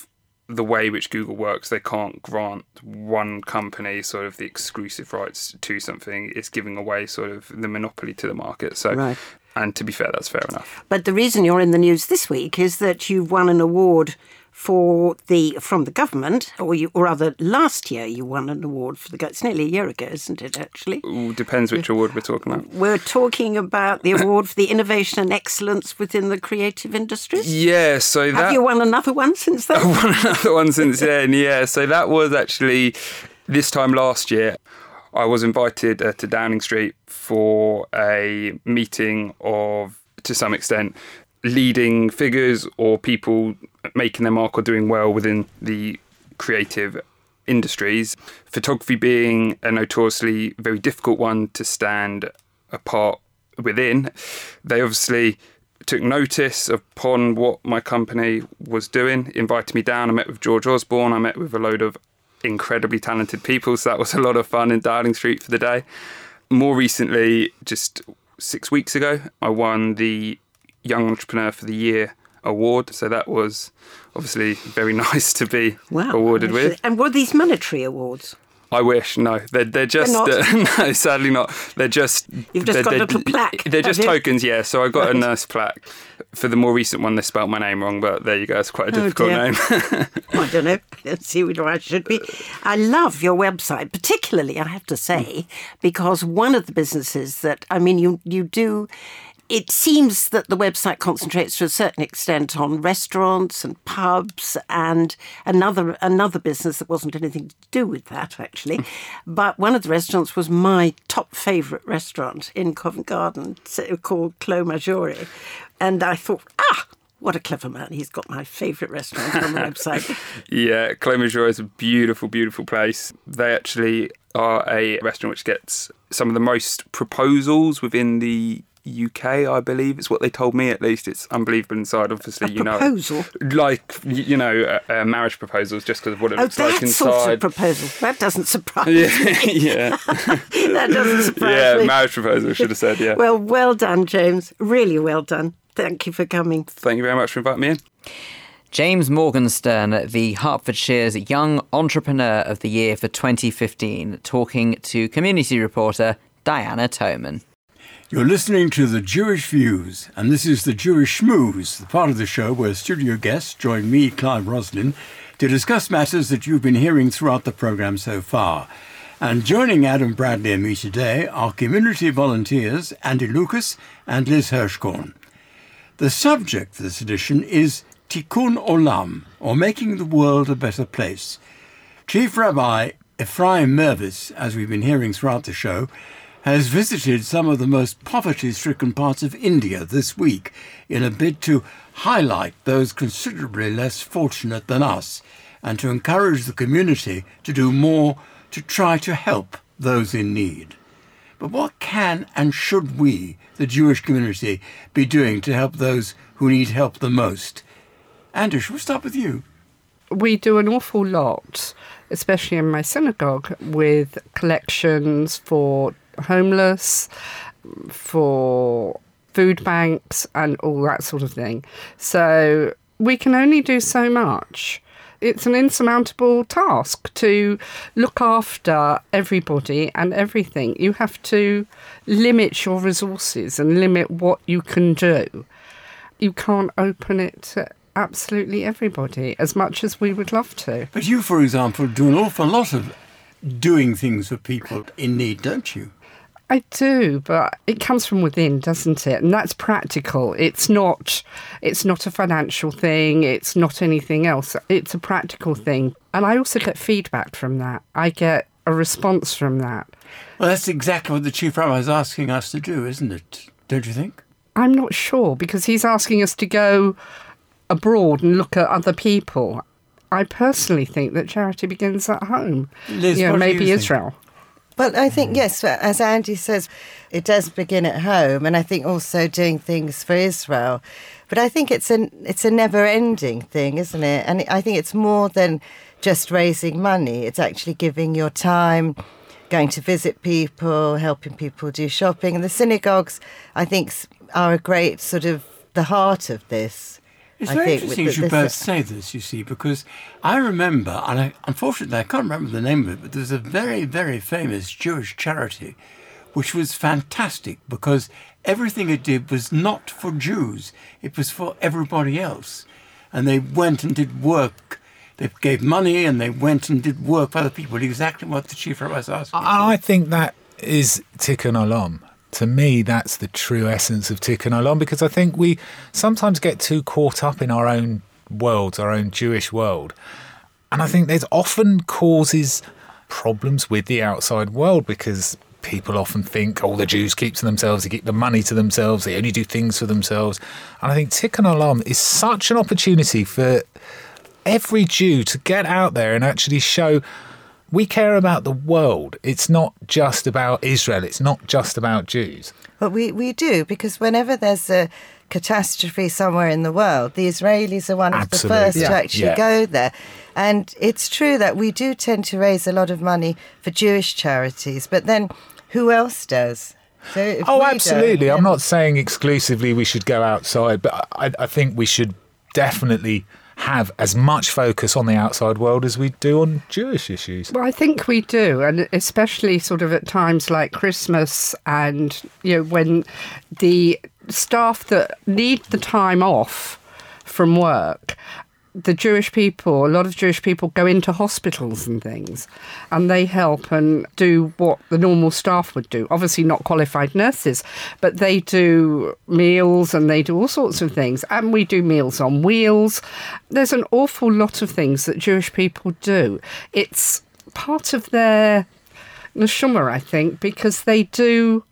the way which Google works. They can't grant one company sort of the exclusive rights to something. It's giving away sort of the monopoly to the market. So, Right. and to be fair, that's fair enough. But the reason you're in the news this week is that you've won an award for the from the government, or you, or rather, last year you won an award for the. It's nearly a year ago, isn't it? Actually, Ooh, depends which award we're talking about. we're talking about the award for the innovation and excellence within the creative industries. Yeah, so Have you won another one since then? (laughs) one another one since then. Yeah, so that was actually this time last year. I was invited uh, to Downing Street for a meeting of, to some extent, leading figures or people making their mark or doing well within the creative industries. Photography being a notoriously very difficult one to stand apart within. They obviously took notice upon what my company was doing, invited me down. I met with George Osborne, I met with a load of incredibly talented people, so that was a lot of fun in Downing Street for the day. More recently, just six weeks ago, I won the Young Entrepreneur for the Year award, so that was obviously very (laughs) nice to be Wow. awarded with. And were these monetary awards? I wish no, they're they're just not? uh, (laughs) no, sadly not. They're just You've just they're, got a they're- little plaque, They're just tokens, yeah. So I got a nice plaque. For the more recent one, they spelt my name wrong, but there you go. It's quite a Oh, difficult dear. name. (laughs) I don't know. Let's see where I should be. I love your website, particularly, I have to say, because one of the businesses that, I mean, you, you do. It seems that the website concentrates to a certain extent on restaurants and pubs and another another business that wasn't anything to do with that actually. But one of the restaurants was my top favourite restaurant in Covent Garden, called Clos Maggiore. And I thought, ah, what a clever man. He's got my favourite restaurant on the website. (laughs) Yeah, Clos Maggiore is a beautiful, beautiful place. They actually are a restaurant which gets some of the most proposals within the UK, I believe. It's what they told me at least. It's unbelievable inside, obviously, you know. proposal? Like, you know, uh, uh, marriage proposals just because of what it Oh, looks like that sort of inside. proposal. That doesn't surprise yeah, me. (laughs) yeah. (laughs) that doesn't surprise yeah, me. marriage proposal, should have said, yeah. Well, well done, James. Really well done. Thank you for coming. Thank you very much for inviting me in. James Morgenstern, the Hertfordshire's Young Entrepreneur of the Year for 2015, talking to community reporter Diana Toman. You're listening to The Jewish Views, and this is The Jewish Schmooze, the part of the show where studio guests join me, Clive Roslin, to discuss matters that you've been hearing throughout the programme so far. And joining Adam Bradley and me today are community volunteers Andy Lucas and Liz Hirschkorn. The subject for this edition is Tikkun Olam, or making the world a better place. Chief Rabbi Ephraim Mirvis, as we've been hearing throughout the show, has visited some of the most poverty stricken parts of India this week in a bid to highlight those considerably less fortunate than us and to encourage the community to do more to try to help those in need. But what can and should we, the Jewish community, be doing to help those who need help the most? Andrew, shall we start with you? we do an awful lot, especially in my synagogue, with collections for homeless, for food banks, and all that sort of thing. So we can only do so much. It's an insurmountable task to look after everybody and everything. You have to limit your resources and limit what you can do you can't open it to absolutely everybody as much as we would love to. But you, for example, do an awful lot of doing things for people in need, don't you? I do, but it comes from within, doesn't it? And that's practical. It's not it's not a financial thing, it's not anything else. It's a practical thing. And I also get feedback from that. I get a response from that. Well, that's exactly what the Chief Rabbi is asking us to do, isn't it? Don't you think? I'm not sure because he's asking us to go abroad and look at other people. I personally think that charity begins at home. Liz, you know, maybe you? Israel. Well, I think, mm. yes, as Andy says, it does begin at home, and I think also doing things for Israel. But I think it's a, it's a never ending thing, isn't it? And I think it's more than just raising money, it's actually giving your time, going to visit people, helping people do shopping. And the synagogues, I think, are a great sort of the heart of this. It's I very interesting you should both say this, you see, because I remember, and I, unfortunately I can't remember the name of it, but there's a very, very famous Jewish charity which was fantastic because everything it did was not for Jews, it was for everybody else. and they went and did work. They gave money and they went and did work for other people. Exactly what the chief rabbi was asking. I think that is tikkun olam. To me, that's the true essence of tikkun olam because I think we sometimes get too caught up in our own worlds, our own Jewish world. And I think there's often causes problems with the outside world because people often think, oh, the Jews keep to themselves, they keep the money to themselves, they only do things for themselves. And I think Tikkun Olam is such an opportunity for every Jew to get out there and actually show we care about the world. It's not just about Israel, it's not just about Jews. But we, we do, because whenever there's a catastrophe somewhere in the world, the Israelis are one of Absolutely. the first Yeah. to actually Yeah. go there. And it's true that we do tend to raise a lot of money for Jewish charities, but then who else does? So Oh, absolutely. I'm not saying exclusively we should go outside, but I, I think we should definitely have as much focus on the outside world as we do on Jewish issues. Well, I think we do, and especially sort of at times like Christmas and, you know, when the staff that need the time off from work, the Jewish people, a lot of Jewish people go into hospitals and things, and they help and do what the normal staff would do. Obviously, not qualified nurses, but they do meals and they do all sorts of things. And we do meals on wheels. There's an awful lot of things that Jewish people do. It's part of their neshama, I think, because they do.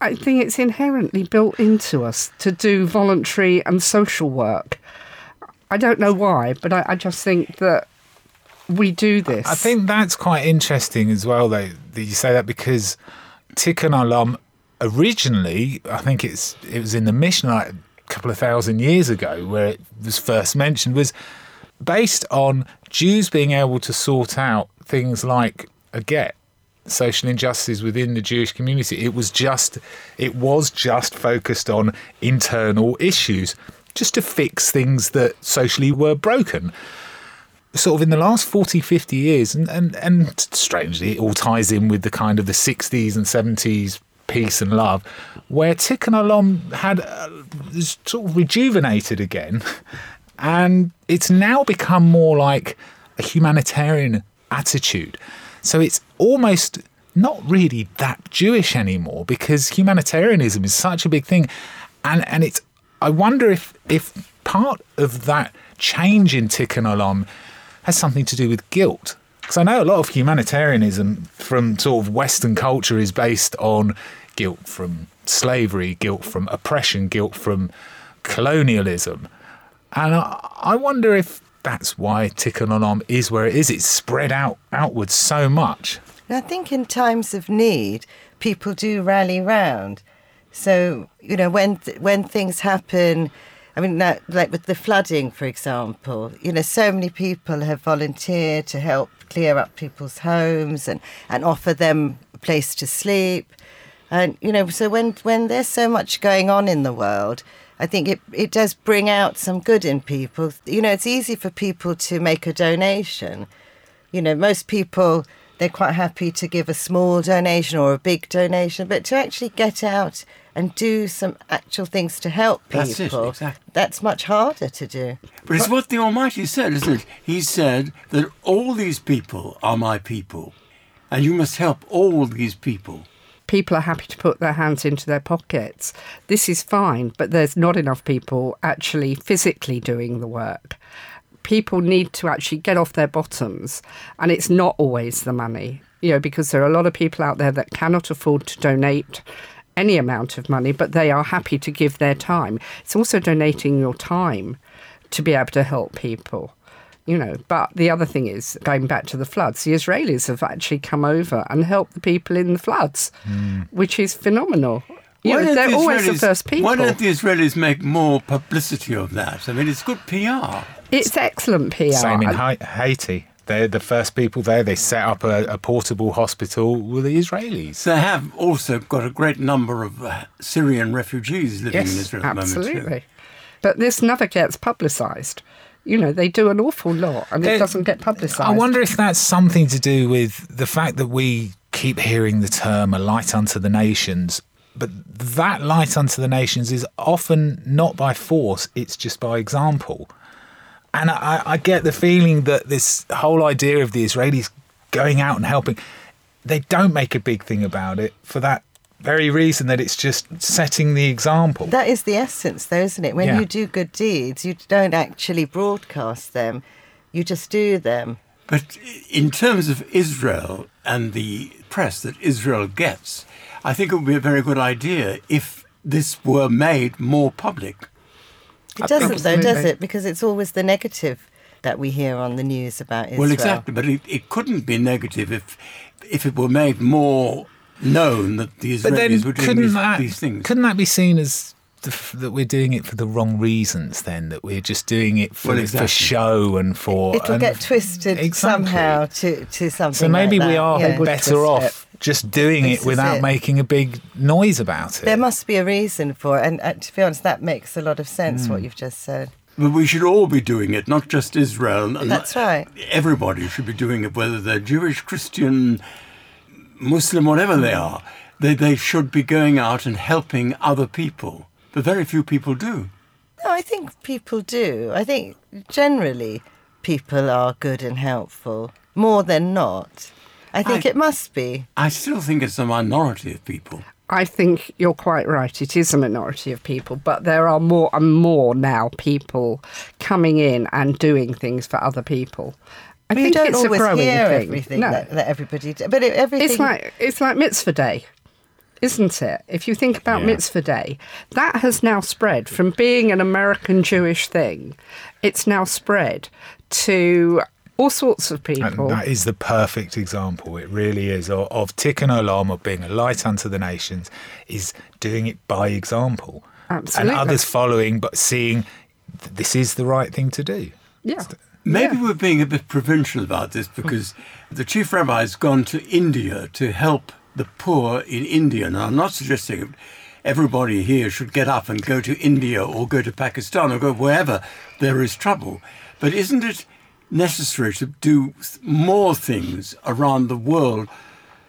I think it's inherently built into us to do voluntary and social work. I don't know why, but I, I just think that we do this. I think that's quite interesting as well, though, that you say that because Tikkun Olam originally, I think it's it was in the Mishnah a couple of thousand years ago where it was first mentioned, was based on Jews being able to sort out things like a get social injustices within the Jewish community. It was just it was just focused on internal issues, just to fix things that socially were broken sort of in the last 40, 50 years, and, and, and strangely, it all ties in with the kind of the 60s and 70s peace and love, where Tikkun Olam had uh, sort of rejuvenated again, and it's now become more like a humanitarian attitude. So it's almost not really that Jewish anymore because humanitarianism is such a big thing, and and it's. I wonder if if part of that change in Tikkun Olam has something to do with guilt. Because I know a lot of humanitarianism from sort of Western culture is based on guilt from slavery, guilt from oppression, guilt from colonialism. And I, I wonder if that's why Tikkun Olam is where it is. It's spread out outwards so much. I think in times of need, people do rally round. So you know when when things happen, I mean, that, like with the flooding, for example, you know, so many people have volunteered to help clear up people's homes and and offer them a place to sleep, and you know, so when when there's so much going on in the world. I think it, it does bring out some good in people. You know, it's easy for people to make a donation. You know, most people they're quite happy to give a small donation or a big donation, but to actually get out and do some actual things to help people, That's it, exactly. that's much harder to do. But it's what the Almighty said, isn't it? He said that all these people are my people, and you must help all these people. people are happy to put their hands into their pockets. This is fine, but there's not enough people actually physically doing the work. People need to actually get off their bottoms, and it's not always the money, you know, because there are a lot of people out there that cannot afford to donate any amount of money, but they are happy to give their time. It's also donating your time to be able to help people you know. But the other thing is, going back to the floods, the Israelis have actually come over and helped the people in the floods, hmm. which is phenomenal. You know, they're the always the first people. Why don't the Israelis make more publicity of that? I mean, it's good PR. It's excellent PR. Same in Ha- Haiti. They're the first people there. They set up a, a portable hospital with the Israelis. They have also got a great number of uh, Syrian refugees living in Israel at the moment. too. absolutely. But this never gets publicised. You know, they do an awful lot and it There- doesn't get publicised. I wonder if that's something to do with the fact that we keep hearing the term a light unto the nations. But that light unto the nations is often not by force, it's just by example. And I, I get the feeling that this whole idea of the Israelis going out and helping, they don't make a big thing about it for that very reason that it's just setting the example. That is the essence, though, isn't it? When Yeah. you do good deeds, you don't actually broadcast them, you just do them. But in terms of Israel and the press that Israel gets, I think it would be a very good idea if this were made more public. It doesn't, though, does it? Because it's always the negative that we hear on the news about Israel. Well, exactly, but it, it couldn't be negative if if it were made more known that the But then Israelis were doing these, that these things. couldn't that be seen as the, that we're doing it for the wrong reasons? Then that we're just doing it for, Well, for show and for It'll and get twisted Exactly. somehow to, to something. So maybe like we that. are Yeah. better off just doing This it is without it. making a big noise about it. There must be a reason for it, and uh, to be honest, that makes a lot of sense. Hmm. What you've just said. But we should all be doing it, not just Israel. and That's right. Everybody should be doing it, whether they're Jewish, Christian, Muslim, whatever they are. They, they should be going out and helping other people. But very few people do. No, I think people do. I think generally people are good and helpful more than not. I think I- it must be. I still think it's a minority of people. I think you're quite right. It is a minority of people, but there are more and more now people coming in and doing things for other people. I Well, you think don't it's always a growing hear thing. everything no. that, that everybody. Do. But it, everything. It's like it's like mitzvah day, isn't it? If you think about Yeah. mitzvah day, that has now spread from being an American Jewish thing. It's now spread to all sorts of And people. that is the perfect example. It really is of, of Tikkun Olam, of being a light unto the nations, is doing it by example, Absolutely. and others following, but seeing th- this is the right thing to do. Yeah. Maybe we're being a bit provincial about this because the chief rabbi has gone to India to help the poor in India. Now, I'm not suggesting everybody here should get up and go to India or go to Pakistan or go wherever there is trouble. But isn't it necessary to do more things around the world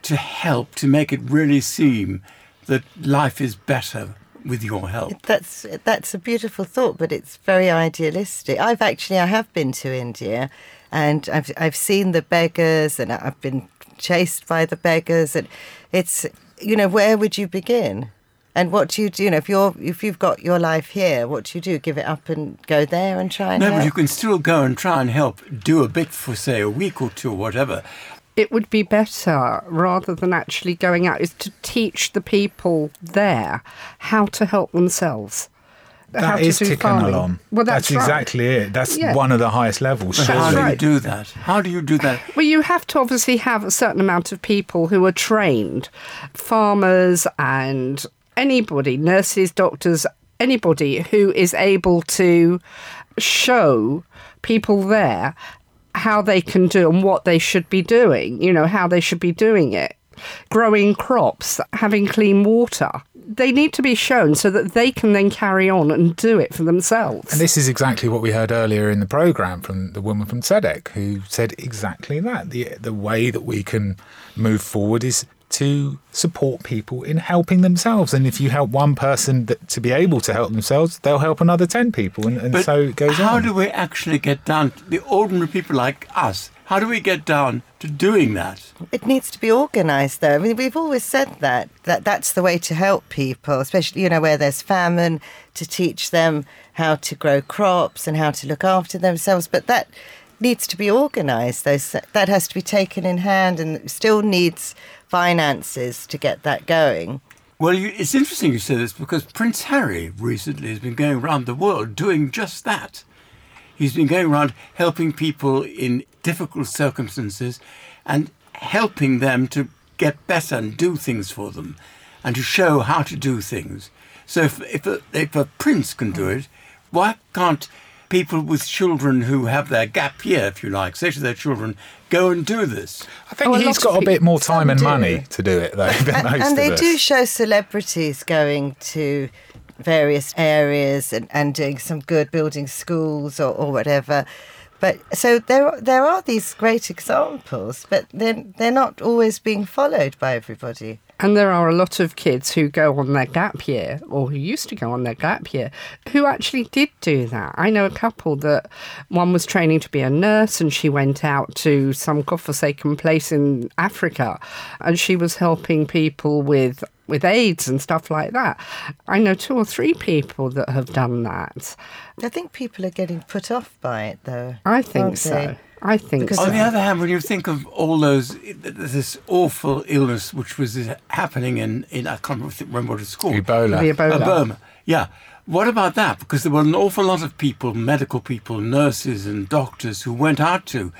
to help to make it really seem that life is better with your help? That's that's a beautiful thought, but it's very idealistic. I've actually I have been to India, and I've I've seen the beggars, and I've been chased by the beggars, and it's you know where would you begin? And what do you do? You know, if you're if you've got your life here, what do you do? Give it up and go there and try and No, help? but you can still go and try and help, do a bit for, say, a week or two or whatever. it would be better rather than actually going out is to teach the people there how to help themselves. how That to is do farming. Olam. Well, that's, right. exactly it. That's Yeah. one of the highest levels. Surely. how do you do that? How do you do that? Well, you have to obviously have a certain amount of people who are trained, farmers and anybody, nurses, doctors, anybody who is able to show people there how they can do and what they should be doing, you know, how they should be doing it. Growing crops, having clean water. They need to be shown so that they can then carry on and do it for themselves. And this is exactly what we heard earlier in the program from the woman from Tzedek, who said exactly that. The the way that we can move forward is to support people in helping themselves. And if you help one person that, to be able to help themselves, they'll help another ten people, and, and so it goes how on. How do we actually get down to the ordinary people like us? How do we get down to doing that? It needs to be organised, though. I mean, we've always said that that that's the way to help people, especially you know where there's famine, to teach them how to grow crops and how to look after themselves. But that needs to be organised. Those that has to be taken in hand, and still needs finances to get that going. Well, you, it's interesting you say this because Prince Harry recently has been going around the world doing just that. He's been going around helping people in difficult circumstances and helping them to get better and do things for them and to show how to do things. So if, if, a, if a prince can do it, why can't people with children who have their gap year, if you like, say to their children, go and do this? I think oh, he's got a bit more time and money to do it, though, than and, most and they us. do show celebrities going to various areas and, and doing some good building schools or, or whatever But so there, there are these great examples, but they're, they're not always being followed by everybody. And there are a lot of kids who go on their gap year, or who used to go on their gap year, who actually did do that. I know a couple that one was training to be a nurse and she went out to some godforsaken place in Africa and she was helping people with with AIDS and stuff like that. I know two or three people that have done that. I think people are getting put off by it, though. I think so. they? I think Because so. On the other hand, when you think of all those, this awful illness which was happening in, in I can't remember what it's called. Ebola. The Ebola. Uh, Burma. Yeah. What about that? Because there were an awful lot of people, medical people, nurses, and doctors who went out to And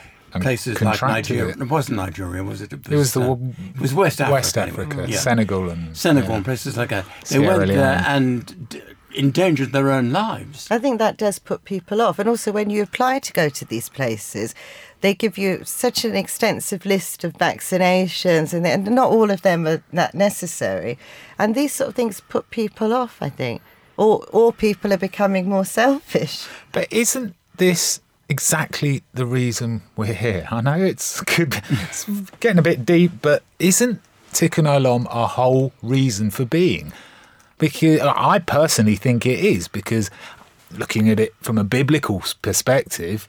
places like Nigeria. it. It wasn't Nigeria, was it? It It was the uh, it was West Africa. West anyway. Africa, Yeah. Senegal, and Senegal yeah. and places like that. They Sierra went there and d- endangered their own lives. I think that does put people off. And also, when you apply to go to these places, they give you such an extensive list of vaccinations, and, and not all of them are that necessary. And these sort of things put people off, I think. Or, or people are becoming more selfish. But isn't this exactly the reason we're here? I know it's, could it's getting a bit deep, but isn't Tikkun Olam our whole reason for being? Because uh, I personally think it is, because looking at it from a biblical perspective,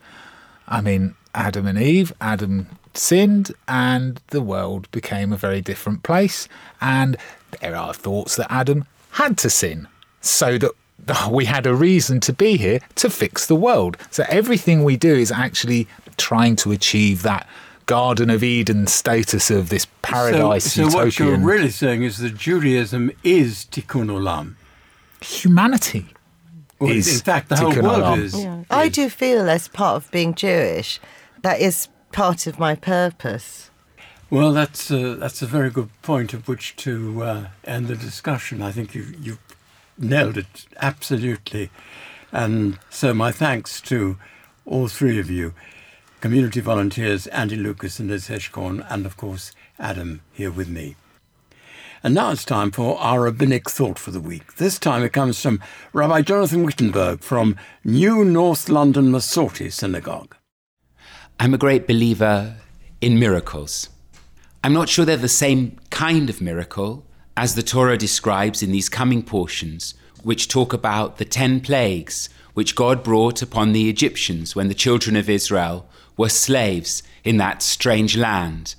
I mean, Adam and Eve, Adam sinned and the world became a very different place. And there are thoughts that Adam had to sin so that we had a reason to be here to fix the world. So everything we do is actually trying to achieve that Garden of Eden status of this paradise so, so what you're really saying is that Judaism is Tikkun Olam. humanity. Well, is in fact, the whole Tikkun world Olam. is. I do feel, as part of being Jewish, that is part of my purpose. Well, that's uh, that's a very good point at which to uh, end the discussion. I think you you nailed it absolutely, and so my thanks to all three of you, community volunteers Andy Lucas and Liz Hirschkorn, and of course Adam here with me. And now it's time for our rabbinic thought for the week. This time it comes from Rabbi Jonathan Wittenberg from New North London Masorti Synagogue. I'm a great believer in miracles. I'm not sure they're the same kind of miracle as the Torah describes in these coming portions, which talk about the ten plagues which God brought upon the Egyptians when the children of Israel were slaves in that strange land.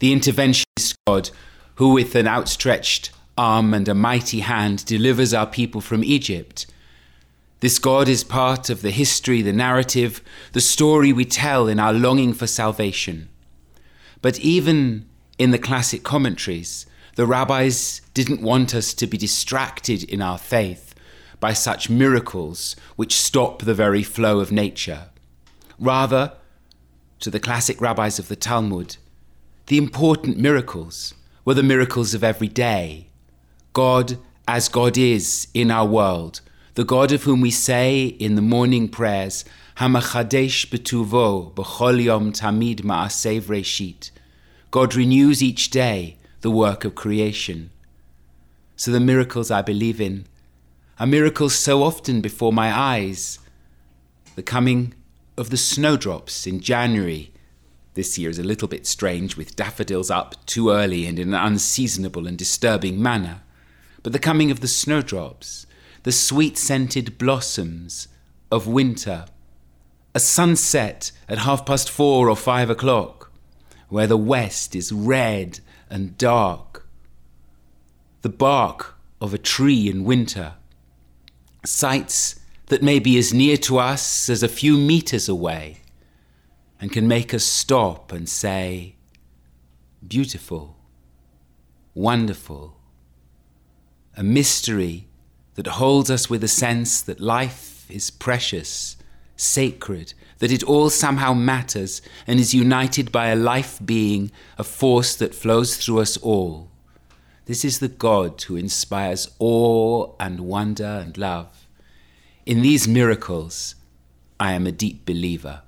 The interventionist God, who with an outstretched arm and a mighty hand delivers our people from Egypt. This God is part of the history, the narrative, the story we tell in our longing for salvation. But even in the classic commentaries, the rabbis didn't want us to be distracted in our faith by such miracles which stop the very flow of nature. Rather, to the classic rabbis of the Talmud, the important miracles were the miracles of every day. God as God is in our world, the God of whom we say in the morning prayers, Hamachadesh betuvo b'chol yom tamid ma'asev reshit. God renews each day the work of creation. So the miracles I believe in are miracles so often before my eyes. The coming of the snowdrops in January. This year is a little bit strange with daffodils up too early and in an unseasonable and disturbing manner. But the coming of the snowdrops, the sweet scented blossoms of winter, a sunset at half past four or five o'clock, where the west is red and dark, the bark of a tree in winter, sights that may be as near to us as a few meters away and can make us stop and say, beautiful, wonderful, a mystery that holds us with a sense that life is precious, sacred, that it all somehow matters and is united by a life being, a force that flows through us all. This is the God who inspires awe and wonder and love. In these miracles, I am a deep believer.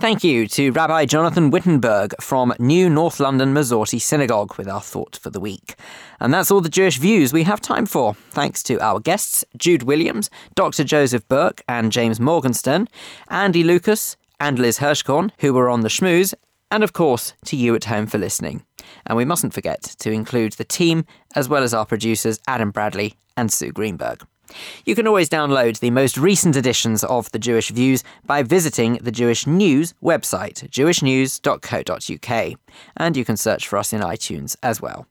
Thank you to Rabbi Jonathan Wittenberg from New North London Masorti Synagogue with our thought for the week. And that's all the Jewish views we have time for. Thanks to our guests, Jude Williams, Dr. Joseph Berke, and James Morgenstern, Andy Lucas, and Liz Hirschkorn, who were on the schmooze, and of course to you at home for listening. And we mustn't forget to include the team as well as our producers Adam Bradley and Sue Greenberg. You can always download the most recent editions of The Jewish Views by visiting the Jewish News website, jewishnews.co.uk, and you can search for us in iTunes as well.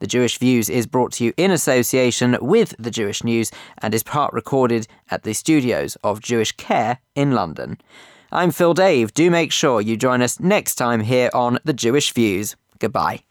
The Jewish Views is brought to you in association with the Jewish News and is part recorded at the studios of Jewish Care in London. I'm Phil Dave. Do make sure you join us next time here on The Jewish Views. Goodbye.